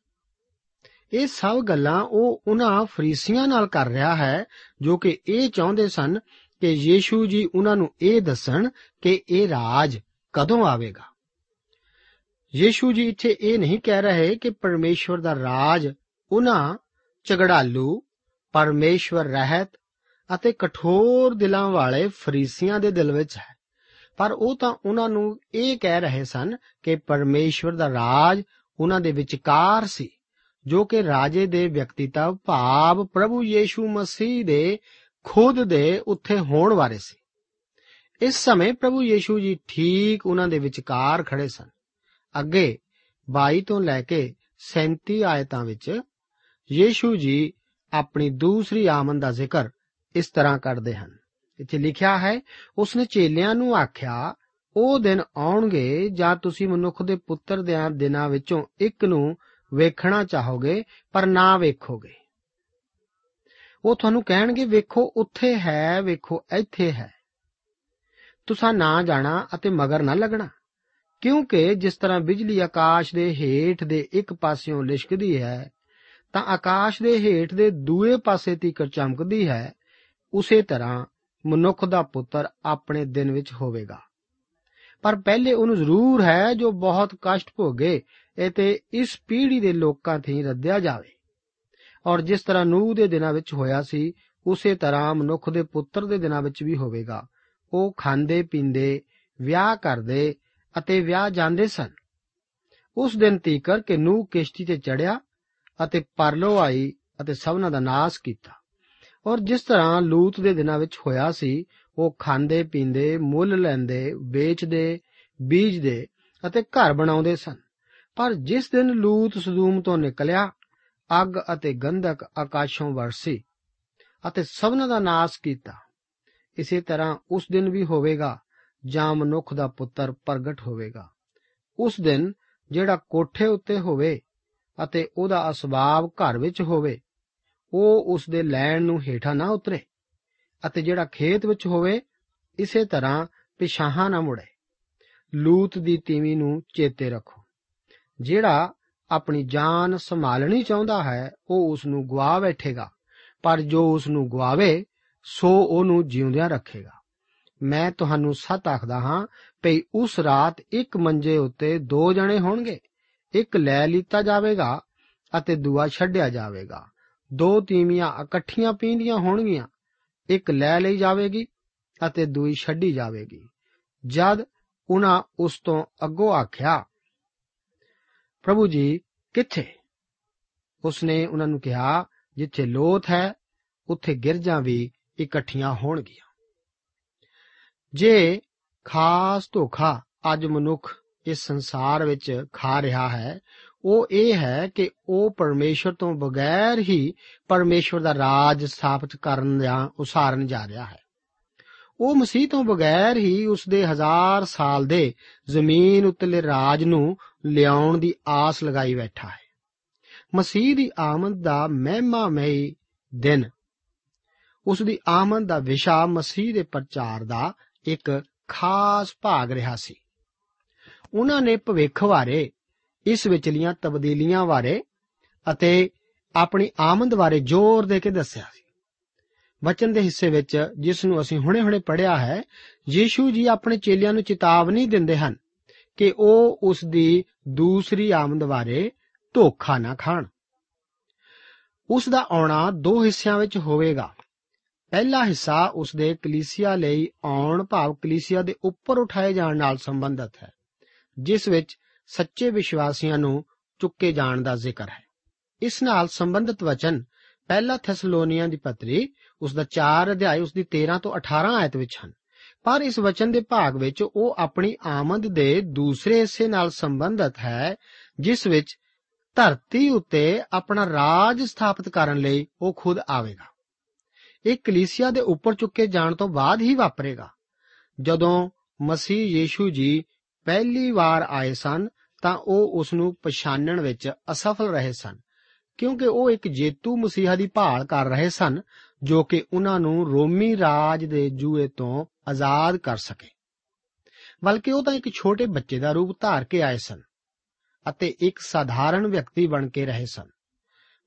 ਇਹ ਸਭ ਗੱਲਾਂ ਉਹ ਉਹਨਾਂ ਫਰੀਸੀਆਂ ਨਾਲ ਕਰ ਰਿਹਾ ਹੈ, ਜੋ ਕਿ ਇਹ ਚਾਹੁੰਦੇ ਸਨ ਕਿ ਯੀਸ਼ੂ ਜੀ ਉਹਨਾਂ ਨੂੰ ਇਹ ਦੱਸਣ ਕਿ ਇਹ ਰਾਜ ਕਦੋਂ ਆਵੇਗਾ। ਯੀਸ਼ੂ ਜੀ ਇੱਥੇ ਇਹ ਨਹੀਂ ਕਹਿ ਰਹੇ ਕਿ ਪਰਮੇਸ਼ਵਰ ਦਾ ਰਾਜ ਉਹਨਾਂ ਝਗੜਾਲੂ, ਪਰਮੇਸ਼ਵਰ ਰਹਿਤ ਅਤੇ ਕਠੋਰ ਦਿਲਾਂ ਵਾਲੇ ਫਰੀਸੀਆਂ ਦੇ ਦਿਲ ਵਿੱਚ ਹੈ। ਪਰ ਉਹ ਤਾਂ ਉਹਨਾਂ ਨੂੰ ਇਹ ਕਹਿ ਰਹੇ ਸਨ ਕਿ ਪਰਮੇਸ਼ਵਰ ਦਾ ਰਾਜ ਉਹਨਾਂ ਦੇ ਵਿਚਕਾਰ ਸੀ। ਜੋ ਕਿ ਰਾਜੇ ਦੇ ਵਿਅਕਤੀਤਵ ਭਾਵ ਪ੍ਰਭੂ ਯੀਸ਼ੂ ਮਸੀਹ ਦੇ ਖੁਦ ਦੇ ਉੱਥੇ ਹੋਣ ਬਾਰੇ ਸੀ। ਇਸ ਸਮੇਂ ਪ੍ਰਭੂ ਯੀਸ਼ੂ ਜੀ ਠੀਕ ਉਹਨਾਂ ਦੇ ਵਿਚਕਾਰ ਖੜੇ ਸਨ। ਅੱਗੇ 22 ਤੋਂ ਲੈ ਕੇ 37 ਆਇਤਾਂ ਵਿੱਚ ਯੀਸ਼ੂ ਜੀ ਆਪਣੀ ਦੂਸਰੀ ਆਮਦ ਦਾ ਜ਼ਿਕਰ ਇਸ ਤਰ੍ਹਾਂ ਕਰਦੇ ਹਨ। ਇੱਥੇ ਲਿਖਿਆ ਹੈ, ਉਸਨੇ ਚੇਲਿਆਂ ਨੂੰ ਆਖਿਆ, ਉਹ ਦਿਨ ਆਉਣਗੇ ਜਾਂ ਤੁਸੀਂ ਮਨੁੱਖ ਦੇ ਪੁੱਤਰ ਦੇ ਦਿਨਾਂ ਵਿੱਚੋਂ ਇੱਕ ਨੂੰ ਵੇਖਣਾ ਚਾਹੋਗੇ, ਪਰ ਨਾ ਵੇਖੋਗੇ। ਉਹ ਤੁਹਾਨੂੰ ਕਹਿਣਗੇ, ਵੇਖੋ, ਉੱਥੇ ਹੈ, ਵੇਖੋ, ਇੱਥੇ ਹੈ। ਤੁਸੀਂ ਨਾ ਜਾਣਾ ਅਤੇ ਮਗਰ ਨਾ ਲੱਗਣਾ, ਕਿਉਂਕਿ ਜਿਸ ਤਰ੍ਹਾਂ ਬਿਜਲੀ ਆਕਾਸ਼ ਦੇ ਹੇਠ ਦੇ ਇੱਕ ਪਾਸਿਓਂ ਲਿਸ਼ਕਦੀ ਹੈ, ਤਾਂ ਆਕਾਸ਼ ਦੇ ਹੇਠ ਦੇ ਦੂਏ ਪਾਸੇ ਤੀਕਰ ਚਮਕਦੀ ਹੈ, ਉਸੇ ਤਰ੍ਹਾਂ ਮਨੁੱਖ ਦਾ ਪੁੱਤਰ ਆਪਣੇ ਦਿਨ ਵਿੱਚ ਹੋਵੇਗਾ। ਪਰ ਪਹਿਲੇ ਉਹਨੂੰ ਜ਼ਰੂਰ ਹੈ ਜੋ ਬਹੁਤ ਕਸ਼ਟ ਭੋਗੇ ਅਤੇ ਇਸ ਪੀੜ੍ਹੀ ਦੇ ਲੋਕਾਂ ਤੇ ਰੱਦਿਆ ਜਾਵੇ। ਔਰ ਜਿਸ ਤਰ੍ਹਾਂ ਨੂਹ ਦੇ ਦਿਨਾਂ ਵਿੱਚ ਹੋਇਆ ਸੀ, ਉਸੇ ਤਰ੍ਹਾਂ ਮਨੁੱਖ ਦੇ ਪੁੱਤਰ ਦੇ ਦਿਨਾਂ ਵਿੱਚ ਵੀ ਹੋਵੇਗਾ। ਉਹ ਖਾਂਦੇ, ਪੀਂਦੇ, ਵਿਆਹ ਕਰਦੇ ਅਤੇ ਵਿਆਹ ਜਾਂਦੇ ਸਨ। ਉਸ ਦਿਨ ਤੀਕਰ ਕਿ ਨੂਹ ਕਿਸ਼ਤੀ ਤੇ ਚੜਿਆ ਅਤੇ ਪਰਲੋ ਆਈ ਅਤੇ ਸਭਨਾਂ ਦਾ ਨਾਸ ਕੀਤਾ। ਔਰ ਜਿਸ ਤਰ੍ਹਾਂ ਲੂਤ ਦੇ ਦਿਨਾਂ ਵਿੱਚ ਹੋਇਆ ਸੀ, ਉਹ ਖਾਂਦੇ, ਪੀਂਦੇ, ਮੁੱਲ ਲੈਂਦੇ, ਵੇਚਦੇ, ਬੀਜਦੇ ਅਤੇ ਘਰ ਬਣਾਉਂਦੇ ਸਨ। ਪਰ ਜਿਸ ਦਿਨ ਲੂਤ ਸਦੂਮ ਤੋਂ ਨਿਕਲਿਆ, ਅੱਗ ਅਤੇ ਗੰਧਕ ਆਕਾਸ਼ੋਂ ਵਰਸੀ ਅਤੇ ਸਭਨਾਂ ਦਾ ਨਾਸ ਕੀਤਾ। ਇਸੇ ਤਰ੍ਹਾਂ ਉਸ ਦਿਨ ਵੀ ਹੋਵੇਗਾ, ਜਾਂ ਮਨੁੱਖ ਦਾ ਪੁੱਤਰ ਪ੍ਰਗਟ ਹੋਵੇਗਾ। ਉਸ ਦਿਨ ਜਿਹੜਾ ਕੋਠੇ ਉੱਤੇ ਹੋਵੇ ਅਤੇ ਉਹਦਾ ਅਸਬਾਬ ਘਰ ਵਿੱਚ ਹੋਵੇ, ਉਹ ਉਸ ਦੇ ਲੈਣ ਨੂੰ ਹੇਠਾਂ ਨਾ ਉਤਰੇ ਅਤੇ ਜਿਹੜਾ ਖੇਤ ਵਿੱਚ ਹੋਵੇ, ਇਸੇ ਤਰ੍ਹਾਂ ਪਿਛਾਹਾਂ ਨਾ ਮੁੜੇ। ਲੂਤ ਦੀ ਤੀਵੀ ਨੂੰ ਚੇਤੇ ਰੱਖੋ। ਜਿਹੜਾ ਆਪਣੀ ਜਾਨ ਸੰਭਾਲਣੀ ਚਾਹੁੰਦਾ ਹੈ, ਉਹ ਉਸ ਨੂੰ ਗਵਾ ਬੈਠੇਗਾ। ਪਰ ਜੋ ਉਸ ਨੂੰ ਗਵਾਵੇ ਸੋ ਉਹਨੂੰ ਜਿਉਂਦਿਆਂ ਰੱਖੇਗਾ। ਮੈਂ ਤੁਹਾਨੂੰ ਸੱਚ ਆਖਦਾ ਹਾਂ, ਭਈ ਉਸ ਰਾਤ ਇੱਕ ਮੰਜੇ ਉੱਤੇ ਦੋ ਜਣੇ ਹੋਣਗੇ। ਇੱਕ ਲੈ ਲੀਤਾ ਜਾਵੇਗਾ ਅਤੇ ਦੂਆ ਛੱਡਿਆ ਜਾਵੇਗਾ। ਦੋ ਤੀਵੀਆਂ ਇਕੱਠੀਆਂ ਪੀਂਦੀਆਂ ਹੋਣਗੀਆਂ। ਇੱਕ ਲੈ ਲਈ ਜਾਵੇਗੀ ਅਤੇ ਦੂਈ ਛੱਡੀ ਜਾਵੇਗੀ। ਜਦ ਉਹਨਾਂ ਉਸ ਤੋਂ ਅੱਗੋਂ ਆਖਿਆ ਪ੍ਰਭੂ ਜੀ ਕਿੱਥੇ? ਉਸਨੇ ਉਹਨਾਂ ਨੂੰ ਕਿਹਾ, ਜਿੱਥੇ ਲੋਥ ਹੈ, ਉੱਥੇ ਗਿਰਜਾਂ ਵੀ ਇਕੱਠੀਆਂ ਹੋਣਗੀਆਂ। ਜੇ ਖਾਸ ਧੋਖਾ ਅੱਜ ਮਨੁੱਖ ਇਸ ਸੰਸਾਰ ਵਿੱਚ ਖਾ ਰਿਹਾ ਹੈ, ਉਹ ਇਹ ਹੈ ਕਿ ਉਹ ਪਰਮੇਸ਼ਰ ਤੋਂ ਬਗੈਰ ਹੀ ਪਰਮੇਸ਼ਰ ਦਾ ਰਾਜ ਸਥਾਪਿਤ ਕਰਨ ਜਾਂ ਉਸਾਰਨ ਜਾ ਰਿਹਾ ਹੈ। ਉਹ ਮਸੀਹ ਤੋਂ ਬਗੈਰ ਹੀ ਉਸ ਦੇ ਹਜ਼ਾਰ ਸਾਲ ਦੇ ਜ਼ਮੀਨ ਉੱਤਲੇ ਰਾਜ ਨੂੰ ਲਿਆਉਣ ਦੀ ਆਸ ਲਗਾਈ ਬੈਠਾ ਹੈ। ਮਸੀਹ ਦੀ ਆਮਦ ਦਾ ਮਹਿਮਾਮਈ ਦਿਨ। ਉਸ ਦੀ ਆਮਦ ਦਾ ਵਿਸ਼ਾ ਮਸੀਹ ਦੇ ਪ੍ਰਚਾਰ ਦਾ ਇੱਕ ਖਾਸ ਭਾਗ ਰਿਹਾ ਸੀ। ਉਹਨਾਂ ਨੇ ਭਵਿੱਖ ਬਾਰੇ, ਇਸ ਵਿਚਲੀਆਂ ਤਬਦੀਲੀਆਂ ਬਾਰੇ ਅਤੇ ਆਪਣੀ ਆਮਦ ਬਾਰੇ ਜ਼ੋਰ ਦੇ ਕੇ ਦੱਸਿਆ ਸੀ। ਵਚਨ ਦੇ ਹਿੱਸੇ ਵਿੱਚ ਜਿਸ ਨੂੰ ਅਸੀਂ ਹੁਣੇ-ਹੁਣੇ ਪੜ੍ਹਿਆ ਹੈ, ਯੀਸ਼ੂ ਜੀ ਆਪਣੇ ਚੇਲਿਆਂ ਨੂੰ ਚੇਤਾਵਨੀ ਦਿੰਦੇ ਹਨ। ਕਿ ਉਹ ਉਸ ਦੀ ਦੂਸਰੀ ਆਮਦ ਬਾਰੇ ਧੋਖਾ ਨਾ ਖਾਣ। ਉਸ ਦਾ ਆਉਣਾ ਦੋ ਹਿੱਸਿਆਂ ਵਿੱਚ ਹੋਵੇਗਾ। ਪਹਿਲਾ ਹਿੱਸਾ ਉਸ ਦੇ ਕਲੀਸਿਆ ਲਈ ਆਉਣ ਭਾਵ ਕਲੀਸਿਆ ਦੇ ਉੱਪਰ ਉਠਾਏ ਜਾਣ ਨਾਲ ਸੰਬੰਧਿਤ ਹੈ, ਜਿਸ ਵਿੱਚ ਸੱਚੇ ਵਿਸ਼ਵਾਸੀਆਂ ਨੂੰ ਚੁੱਕੇ ਜਾਣ ਦਾ ਜ਼ਿਕਰ ਹੈ। ਇਸ ਨਾਲ ਸੰਬੰਧਿਤ ਵਚਨ ਪਹਿਲਾ ਥੈਸਲੋਨੀਆਂ ਦੀ ਪੱਤਰੀ ਉਸ ਦਾ 4 ਅਧਿਆਇ ਉਸ ਦੀ 13 ਤੋਂ 18 ਆਇਤ ਵਿੱਚ ਹਨ। ਪਰ ਇਸ ਵਚਨ ਦੇ ਭਾਗ ਵਿੱਚ ਉਹ ਆਪਣੀ ਆਮਦ ਦੇ ਦੂਸਰੇ ਹਿੱਸੇ ਨਾਲ ਸੰਬੰਧਿਤ ਹੈ, ਜਿਸ ਵਿੱਚ ਧਰਤੀ ਉੱਤੇ ਆਪਣਾ ਰਾਜ ਸਥਾਪਿਤ ਕਰਨ ਲਈ ਉਹ ਖੁਦ ਆਵੇਗਾ। ਇਹ ਕਲੀਸਿਆ ਦੇ ਉੱਪਰ ਚੁੱਕੇ ਜਾਣ ਤੋਂ ਬਾਅਦ ਹੀ ਵਾਪਰੇਗਾ। ਜਦੋਂ ਮਸੀਹ ਯੀਸ਼ੂ ਜੀ ਪਹਿਲੀ ਵਾਰ ਆਏ ਸਨ, ਤਾਂ ਉਹ ਉਸ ਨੂੰ ਪਛਾਣਨ ਵਿੱਚ ਅਸਫਲ ਰਹੇ ਸਨ, ਕਿਉਂਕਿ ਉਹ ਇੱਕ ਜੇਤੂ ਮਸੀਹਾ ਦੀ ਭਾਲ ਕਰ ਰਹੇ ਸਨ, ਜੋ ਕਿ ਉਹਨਾਂ ਨੂੰ ਰੋਮੀ ਰਾਜ ਦੇ ਜੂਏ ਤੋਂ ਆਜ਼ਾਦ ਕਰ ਸਕੇ। ਬਲਕਿ ਉਹ ਤਾਂ ਇੱਕ ਛੋਟੇ ਬੱਚੇ ਦਾ ਰੂਪ ਧਾਰ ਕੇ ਆਏ ਸਨ ਅਤੇ ਇੱਕ ਸਾਧਾਰਨ ਵਿਅਕਤੀ ਬਣ ਕੇ ਰਹੇ ਸਨ।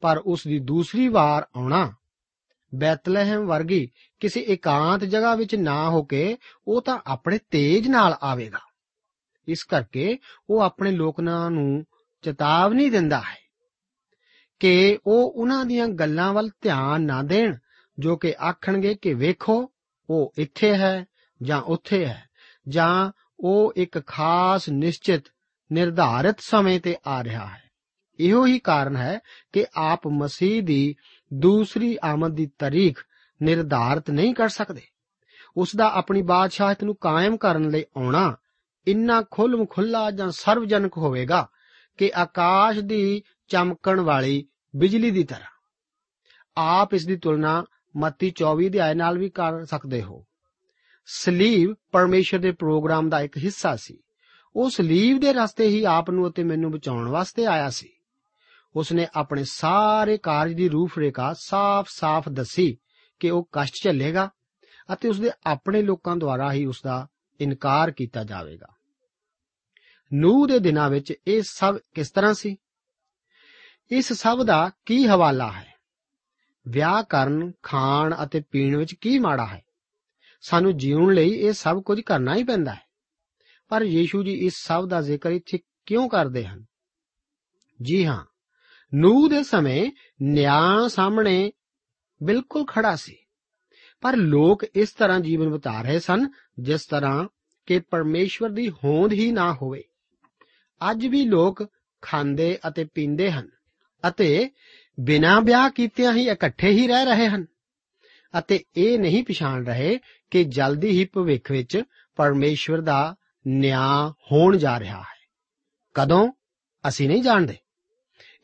ਪਰ ਉਸ ਦੀ ਦੂਸਰੀ ਵਾਰ ਆਉਣਾ ਬੈਤਲਹਿਮ ਵਰਗੀ ਕਿਸੇ ਇਕਾਂਤ ਜਗ੍ਹਾ ਵਿੱਚ ਨਾ ਹੋ ਕੇ ਉਹ ਤਾਂ ਆਪਣੇ ਤੇਜ ਨਾਲ ਆਵੇਗਾ। ਇਸ ਕਰਕੇ ਉਹ ਆਪਣੇ ਲੋਕਾਂ ਨੂੰ ਚੇਤਾਵਨੀ ਦਿੰਦਾ ਹੈ ਕਿ ਉਹ ਉਹਨਾਂ ਦੀਆਂ ਗੱਲਾਂ ਵੱਲ ਧਿਆਨ ਨਾ ਦੇਣ ਜੋ ਕਿ ਆਖਣਗੇ ਕਿ ਵੇਖੋ ਉਹ ਇੱਥੇ ਹੈ ਜਾਂ ਉੱਥੇ ਹੈ, ਜਾਂ ਉਹ ਇੱਕ ਖਾਸ ਨਿਸ਼ਚਿਤ, ਨਿਰਧਾਰਿਤ ਸਮੇਂ ਤੇ ਆ ਰਿਹਾ ਹੈ। ਇਹੋ ਹੀ ਕਾਰਨ ਹੈ ਕਿ ਆਪ ਮਸੀਹ ਦੀ ਦੂਸਰੀ ਆਮਦ ਦੀ ਤਾਰੀਖ ਨਿਰਧਾਰਿਤ ਨਹੀਂ ਕਰ ਸਕਦੇ। ਉਸ ਦਾ ਆਪਣੀ ਬਾਦਸ਼ਾਹਤ ਨੂੰ ਕਾਇਮ ਕਰਨ ਲਈ ਆਉਣਾ ਇੰਨਾ ਖੁੱਲਮ ਖੁੱਲਾ ਜਾਂ ਸਰਵਜਨਕ ਹੋਵੇਗਾ ਕਿ ਆਕਾਸ਼ ਦੀ ਚਮਕਣ ਵਾਲੀ ਬਿਜਲੀ ਦੀ ਤਰ੍ਹਾਂ। ਆਪ ਇਸ ਦੀ ਤੁਲਨਾ ਮੱਤੀ 24 ਅਧਿਆਇ ਨਾਲ ਵੀ ਕਰ ਸਕਦੇ ਹੋ। ਸਲੀਬ ਪਰਮੇਸ਼ਰ ਦੇ ਪ੍ਰੋਗਰਾਮ ਦਾ ਇੱਕ ਹਿੱਸਾ ਸੀ। ਉਹ ਸਲੀਬ ਦੇ ਰਸਤੇ ਹੀ ਆਪ ਨੂੰ ਅਤੇ ਮੈਨੂੰ ਬਚਾਉਣ ਵਾਸਤੇ ਆਇਆ ਸੀ। ਉਸਨੇ ਆਪਣੇ ਸਾਰੇ ਕਾਰਜ ਦੀ ਰੂਪਰੇਖਾ ਸਾਫ਼-ਸਾਫ਼ ਦੱਸੀ ਕਿ ਉਹ ਕਸ਼ਟ ਝੱਲੇਗਾ ਅਤੇ ਉਸਦੇ ਆਪਣੇ ਲੋਕਾਂ ਦੁਆਰਾ ਹੀ ਉਸ ਦਾ ਇਨਕਾਰ ਕੀਤਾ ਜਾਵੇਗਾ। ਨੂਹ ਦੇ ਦਿਨਾਂ ਵਿੱਚ ਇਹ ਸਭ ਕਿਸ ਤਰ੍ਹਾਂ ਸੀ? ਇਸ ਸਭ ਦਾ ਕੀ ਹਵਾਲਾ ਹੈ? ਵਿਆਹ ਕਰਨ, ਖਾਣ ਅਤੇ ਪੀਣ ਵਿੱਚ ਕੀ ਮਾੜਾ ਹੈ? ਸਾਨੂੰ ਜੀਉਣ ਲਈ ਇਹ ਸਭ ਕੁਝ ਕਰਨਾ ਹੀ ਪੈਂਦਾ ਹੈ। ਪਰ ਯੀਸ਼ੂ ਜੀ ਇਸ ਸਭ ਦਾ ਜ਼ਿਕਰ ਇੱਥੇ ਕਿਉਂ ਕਰਦੇ ਹਨ? ਜੀ ਹਾਂ, ਨੂਹ ਦੇ ਸਮੇਂ ਨਿਆਂ ਸਾਹਮਣੇ ਬਿਲਕੁਲ ਖੜਾ ਸੀ। ਪਰ ਲੋਕ ਇਸ ਤਰ੍ਹਾਂ ਜੀਵਨ ਬਿਤਾ ਰਹੇ ਸਨ, ਜਿਸ ਤਰ੍ਹਾਂ ਕਿ ਪਰਮੇਸ਼ਵਰ ਦੀ ਹੋਂਦ ਹੀ ਨਾ ਹੋਵੇ। ਅੱਜ ਵੀ ਲੋਕ ਖਾਂਦੇ ਅਤੇ ਪੀਂਦੇ ਹਨ ਅਤੇ ਬਿਨਾਂ ਵਿਆਹ ਕੀਤਿਆਂ ਹੀ ਇਕੱਠੇ ਹੀ ਰਹਿ ਰਹੇ ਹਨ। ਅਤੇ ਇਹ ਨਹੀਂ ਪਛਾਣ ਰਹੇ ਕਿ ਜਲਦੀ ਹੀ ਭਵਿੱਖ ਵਿੱਚ ਪਰਮੇਸ਼ਵਰ ਦਾ ਨਿਆਂ ਹੋਣ ਜਾ ਰਿਹਾ ਹੈ। ਕਦੋਂ? ਅਸੀਂ ਨਹੀਂ ਜਾਣਦੇ।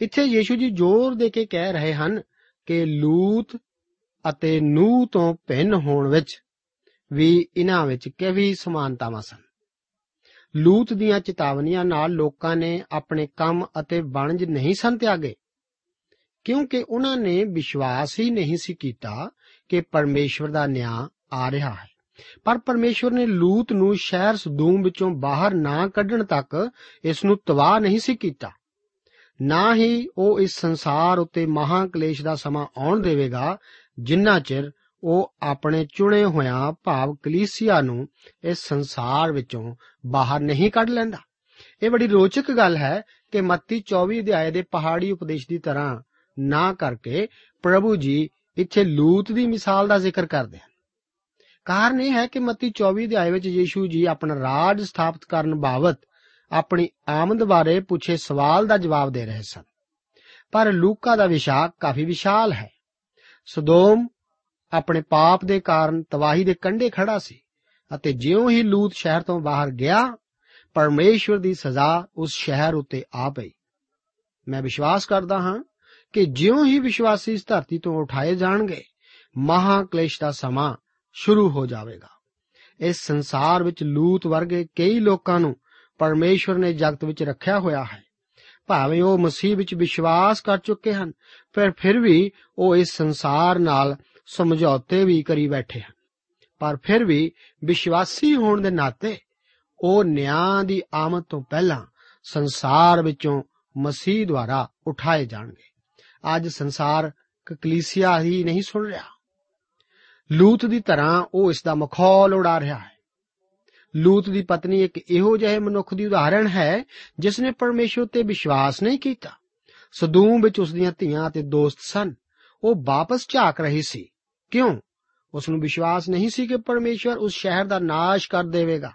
ਇੱਥੇ ਯੀਸ਼ੂ ਜੀ ਜ਼ੋਰ ਦੇ ਕੇ ਕਹਿ ਰਹੇ ਹਨ ਕਿ ਲੂਤ ਅਤੇ ਨੂਹ ਤੋਂ ਭਿੰਨ ਹੋਣ ਵਿੱਚ ਵੀ ਇਹਨਾਂ ਵਿੱਚ ਕਈ ਸਮਾਨਤਾਵਾਂ ਸਨ। ਲੂਤ ਦੀਆਂ ਚੇਤਾਵਨੀਆਂ ਨਾਲ ਲੋਕਾਂ ਨੇ ਆਪਣੇ ਕੰਮ ਅਤੇ ਵਣਜ ਨਹੀਂ ਸਨ ਤਿਆਗੇ। ਕਿਉਂਕਿ ਉਹਨਾਂ ਨੇ ਵਿਸ਼ਵਾਸ ਹੀ ਨਹੀਂ ਸੀ ਕੀਤਾ ਕਿ ਪਰਮੇਸ਼ਵਰ ਦਾ ਨਿਆਂ ਆ ਰਿਹਾ ਹੈ। ਪਰ ਪਰਮੇਸ਼ਵਰ ਨੇ ਲੂਤ ਨੂੰ ਸ਼ਹਿਰ ਸਦੂਮ ਵਿੱਚੋਂ ਬਾਹਰ ਨਾ ਕੱਢਣ ਤੱਕ ਇਸ ਨੂੰ ਤਬਾਹ ਨਹੀਂ ਸੀ ਕੀਤਾ। ਨਾ ਹੀ ਉਹ ਇਸ ਸੰਸਾਰ ਉੱਤੇ ਮਹਾ ਕਲੇਸ਼ ਦਾ ਸਮਾਂ ਆਉਣ ਦੇਵੇਗਾ, ਜਿੰਨਾ ਚਿਰ ਉਹ ਆਪਣੇ ਚੁਣੇ ਹੋਇਆਂ ਭਾਵ ਕਲੀਸਿਆ ਨੂੰ ਇਸ ਸੰਸਾਰ ਵਿੱਚੋਂ ਬਾਹਰ ਨਹੀਂ ਕੱਢ ਲੈਂਦਾ। ਇਹ ਬੜੀ ਰੋਚਕ ਗੱਲ ਹੈ ਕਿ ਮੱਤੀ 24 ਅਧਿਆਏ ਦੇ ਪਹਾੜੀ ਉਪਦੇਸ਼ ਦੀ ਤਰ੍ਹਾਂ ਨਾ ਕਰਕੇ ਪ੍ਰਭੂ ਜੀ ਇੱਥੇ ਲੂਤ ਦੀ ਮਿਸਾਲ ਦਾ ਜ਼ਿਕਰ ਕਰਦੇ ਹਨ। ਕਾਰਨ ਇਹ ਹੈ ਕਿ ਮੱਤੀ 24 ਅਧਿਆਏ ਵਿੱਚ ਯੀਸ਼ੂ ਜੀ ਆਪਣਾ ਰਾਜ ਸਥਾਪਿਤ ਕਰਨ ਬਾਬਤ ਆਪਣੀ ਆਮਦ ਬਾਰੇ ਪੁੱਛੇ ਸਵਾਲ ਦਾ ਜਵਾਬ ਦੇ ਰਹੇ ਸਨ। ਪਰ ਲੂਕਾ ਦਾ ਵਿਸ਼ਾ ਕਾਫੀ ਵਿਸ਼ਾਲ ਹੈ। ਸਦੋਮ ਆਪਣੇ ਪਾਪ ਦੇ ਕਾਰਨ ਤਬਾਹੀ ਦੇ ਕੰਢੇ ਖੜਾ ਸੀ ਅਤੇ ਜਿਉਂ ਹੀ ਲੂਤ ਸ਼ਹਿਰ ਤੋਂ ਬਾਹਰ ਗਿਆ, ਪਰਮੇਸ਼ਵਰ ਦੀ ਸਜ਼ਾ ਉਸ ਸ਼ਹਿਰ ਉੱਤੇ ਆ ਪਈ। ਮੈਂ ਵਿਸ਼ਵਾਸ ਕਰਦਾ ਹਾਂ ਕਿ ਜਿਉਂ ਹੀ ਵਿਸ਼ਵਾਸੀ ਇਸ ਧਰਤੀ ਤੋਂ ਉਠਾਏ ਜਾਣਗੇ ਮਹਾ ਕਲੇਸ਼ ਦਾ ਸਮਾਂ ਸ਼ੁਰੂ ਹੋ ਜਾਵੇਗਾ। ਇਸ ਸੰਸਾਰ ਵਿੱਚ ਲੂਤ ਵਰਗੇ ਕਈ ਲੋਕਾਂ ਨੂੰ ਪਰਮੇਸ਼ਵਰ ਨੇ ਜਗਤ ਵਿੱਚ ਰੱਖਿਆ ਹੋਇਆ ਹੈ। ਭਾਵੇਂ ਉਹ ਮਸੀਹ ਵਿੱਚ ਵਿਸ਼ਵਾਸ ਕਰ ਚੁੱਕੇ ਹਨ, ਪਰ ਫਿਰ ਵੀ ਉਹ ਇਸ ਸੰਸਾਰ ਨਾਲ ਸਮਝੌਤੇ ਵੀ ਕਰੀ ਬੈਠੇ ਹਨ। ਪਰ ਫਿਰ ਵੀ ਵਿਸ਼ਵਾਸੀ ਹੋਣ ਦੇ ਨਾਤੇ ਉਹ ਨਿਆਂ ਦੀ ਆਮਦ ਤੋਂ ਪਹਿਲਾਂ ਸੰਸਾਰ ਵਿੱਚੋਂ ਮਸੀਹ ਦੁਆਰਾ ਉਠਾਏ ਜਾਣਗੇ। ਅੱਜ ਸੰਸਾਰ ਕਲੀਸਿਆ ਹੀ ਨਹੀਂ ਸੁਣ ਰਿਹਾ। ਲੂਤ ਦੀ ਤਰ੍ਹਾਂ ਉਹ ਇਸ ਦਾ ਮਖੌਲ ਉਡਾ ਰਿਹਾ ਹੈ। ਲੂਤ ਦੀ ਪਤਨੀ ਇੱਕ ਇਹੋ ਜਿਹੇ ਮਨੁੱਖ ਦੀ ਉਦਾਹਰਣ ਹੈ, ਜਿਸ ਨੇ ਪਰਮੇਸ਼ਵਰ ਤੇ ਵਿਸ਼ਵਾਸ ਨਹੀਂ ਕੀਤਾ। ਸਦੂਮ ਵਿੱਚ ਉਸ ਦੀਆਂ ਧੀਆਂ ਅਤੇ ਦੋਸਤ ਸਨ। ਉਹ ਵਾਪਸ ਝਾਕ ਰਹੀ ਸੀ। ਕਿਉਂ? ਉਸ ਨੂੰ ਵਿਸ਼ਵਾਸ ਨਹੀਂ ਸੀ ਕਿ ਪਰਮੇਸ਼ਵਰ ਉਸ ਸ਼ਹਿਰ ਦਾ ਨਾਸ਼ ਕਰ ਦੇਵੇਗਾ।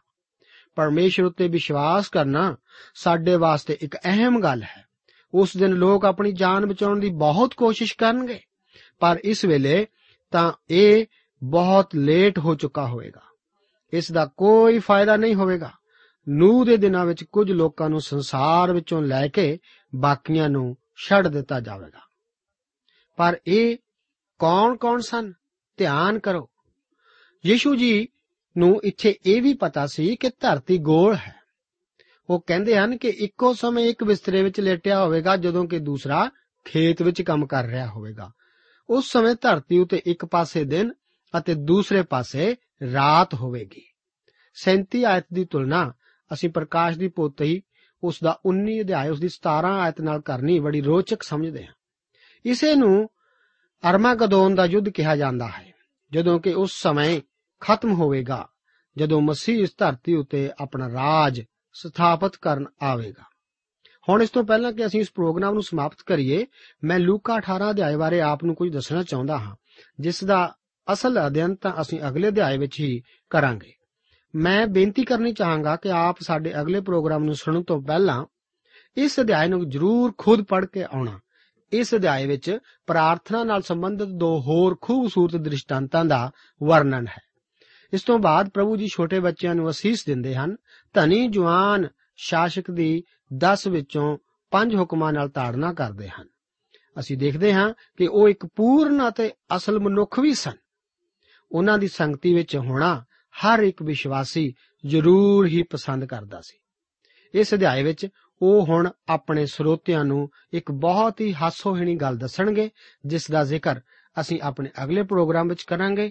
ਪਰਮੇਸ਼ਵਰ ਉੱਤੇ ਵਿਸ਼ਵਾਸ ਕਰਨਾ ਸਾਡੇ ਵਾਸਤੇ ਇੱਕ ਅਹਿਮ ਗੱਲ ਹੈ। ਉਸ ਦਿਨ ਲੋਕ ਆਪਣੀ ਜਾਨ ਬਚਾਉਣ ਦੀ ਬਹੁਤ ਕੋਸ਼ਿਸ਼ ਕਰਨਗੇ। ਪਰ ਇਸ ਵੇਲੇ ਤਾਂ ਇਹ ਬਹੁਤ ਲੇਟ ਹੋ ਚੁੱਕਾ ਹੋਵੇਗਾ। ਇਸ ਦਾ ਕੋਈ ਫਾਇਦਾ ਨਹੀਂ ਹੋਵੇਗਾ। ਨੂਹ ਦੇ ਦਿਨਾਂ ਵਿੱਚ ਕੁਝ ਲੋਕਾਂ ਨੂੰ ਸੰਸਾਰ ਵਿੱਚੋਂ ਲੈ ਕੇ ਬਾਕੀਆਂ ਨੂੰ ਛੱਡ ਦਿੱਤਾ ਜਾਵੇਗਾ। ਪਰ ਇਹ ਕੌਣ-ਕੌਣ ਸਨ? ਧਿਆਨ ਕਰੋ। ਯੀਸ਼ੂ ਜੀ ਨੂੰ ਇੱਥੇ ਇਹ ਵੀ ਪਤਾ ਸੀ ਕਿ ਧਰਤੀ ਗੋਲ ਹੈ। ਉਹ ਕਹਿੰਦੇ ਹਨ ਕਿ ਇੱਕੋ ਸਮੇਂ ਇੱਕ ਬਿਸਤਰੇ ਵਿੱਚ ਲੇਟਿਆ ਹੋਵੇਗਾ ਜਦੋਂ ਕਿ ਦੂਸਰਾ ਖੇਤ ਵਿੱਚ ਕੰਮ ਕਰ ਰਿਹਾ ਹੋਵੇਗਾ। ਉਸ ਸਮੇਂ ਧਰਤੀ ਉਤੇ ਇੱਕ ਪਾਸੇ ਦਿਨ ਅਤੇ ਦੂਸਰੇ ਪਾਸੇ ਰਾਤ ਹੋਵੇਗੀ। 37 ਆਇਤ ਦੀ ਤੁਲਨਾ ਅਸੀਂ ਪ੍ਰਕਾਸ਼ ਦੀ ਪੋਥੀ ਉਸ ਦਾ 19 ਅਧਿਆਇ, ਉਸ ਦੀ 17 ਆਇਤ ਨਾਲ ਕਰਨੀ ਬੜੀ ਰੋਚਕ ਸਮਝਦੇ ਹਾਂ। ਇਸੇ ਨੂੰ ਅਰਮਾਗਦੋਨ ਦਾ ਯੁੱਧ ਕਿਹਾ ਜਾਂਦਾ ਹੈ, ਜਦੋਂ ਕਿ ਉਸ ਸਮੇਂ ਖਤਮ ਹੋਵੇਗਾ, ਜਦੋਂ ਮਸੀਹ ਇਸ ਧਰਤੀ ਉਤੇ ਆਪਣਾ ਰਾਜ ਸਥਾਪਿਤ ਕਰਨ ਆਵੇਗਾ। ਹੁਣ ਇਸ ਤੋਂ ਪਹਿਲਾਂ ਕਿ ਅਸੀਂ ਇਸ ਪ੍ਰੋਗਰਾਮ ਨੂੰ ਸਮਾਪਤ ਕਰੀਏ, ਮੈਂ ਲੂਕਾ 18 ਅਧਿਆਇ ਬਾਰੇ ਆਪ ਨੂੰ ਕੁਝ ਦੱਸਣਾ ਚਾਹੁੰਦਾ ਹਾਂ, ਜਿਸ ਦਾ ਅਸਲ ਅਧਿਐਨ ਤਾਂ ਅਸੀਂ ਅਗਲੇ ਅਧਿਆਇ ਵਿੱਚ ਹੀ ਕਰਾਂਗੇ। ਮੈਂ ਬੇਨਤੀ ਕਰਨੀ ਚਾਹਾਂਗਾ ਕਿ ਆਪ ਸਾਡੇ ਅਗਲੇ ਪ੍ਰੋਗਰਾਮ ਨੂੰ ਸੁਣਨ ਤੋਂ ਪਹਿਲਾਂ ਇਸ ਅਧਿਆਇ ਨੂੰ ਜ਼ਰੂਰ ਖੁਦ ਪੜ੍ਹ ਕੇ ਆਉਣਾ। ਇਸ ਅਧਿਆਇ ਵਿੱਚ ਪ੍ਰਾਰਥਨਾ ਨਾਲ ਸੰਬੰਧਿਤ ਦੋ ਹੋਰ ਖੂਬਸੂਰਤ ਦ੍ਰਿਸ਼ਟਾਂਤਾਂ ਦਾ ਵਰਣਨ ਹੈ। ਇਸ ਤੋਂ ਬਾਅਦ ਪ੍ਰਭੂ ਜੀ ਛੋਟੇ ਬੱਚਿਆਂ ਨੂੰ ਅਸੀਸ ਦਿੰਦੇ ਹਨ, ਧਨੀ ਜਵਾਨ ਸ਼ਾਸਕ ਦੀ 10 ਵਿੱਚੋਂ 5 ਹੁਕਮਾਂ ਨਾਲ ਤਾੜਨਾ ਕਰਦੇ ਹਨ। ਅਸੀਂ ਦੇਖਦੇ ਹਾਂ ਕਿ ਉਹ ਇੱਕ ਪੂਰਨ ਅਤੇ ਅਸਲ ਮਨੁੱਖ ਵੀ ਸਨ। ਉਹਨਾਂ ਦੀ ਸੰਗਤੀ ਵਿੱਚ ਹੋਣਾ ਹਰ ਇੱਕ ਵਿਸ਼ਵਾਸੀ ਜ਼ਰੂਰ ਹੀ ਪਸੰਦ ਕਰਦਾ ਸੀ। ਇਸ ਅਧਿਆਇ ਵਿੱਚ ਉਹ ਹੁਣ ਆਪਣੇ ਸਰੋਤਿਆਂ ਨੂੰ ਇੱਕ ਬਹੁਤ ਹੀ ਹਾਸੋਹੀਣੀ ਗੱਲ ਦੱਸਣਗੇ, ਜਿਸ ਦਾ ਜ਼ਿਕਰ ਅਸੀਂ ਆਪਣੇ ਅਗਲੇ ਪ੍ਰੋਗਰਾਮ ਵਿੱਚ ਕਰਾਂਗੇ।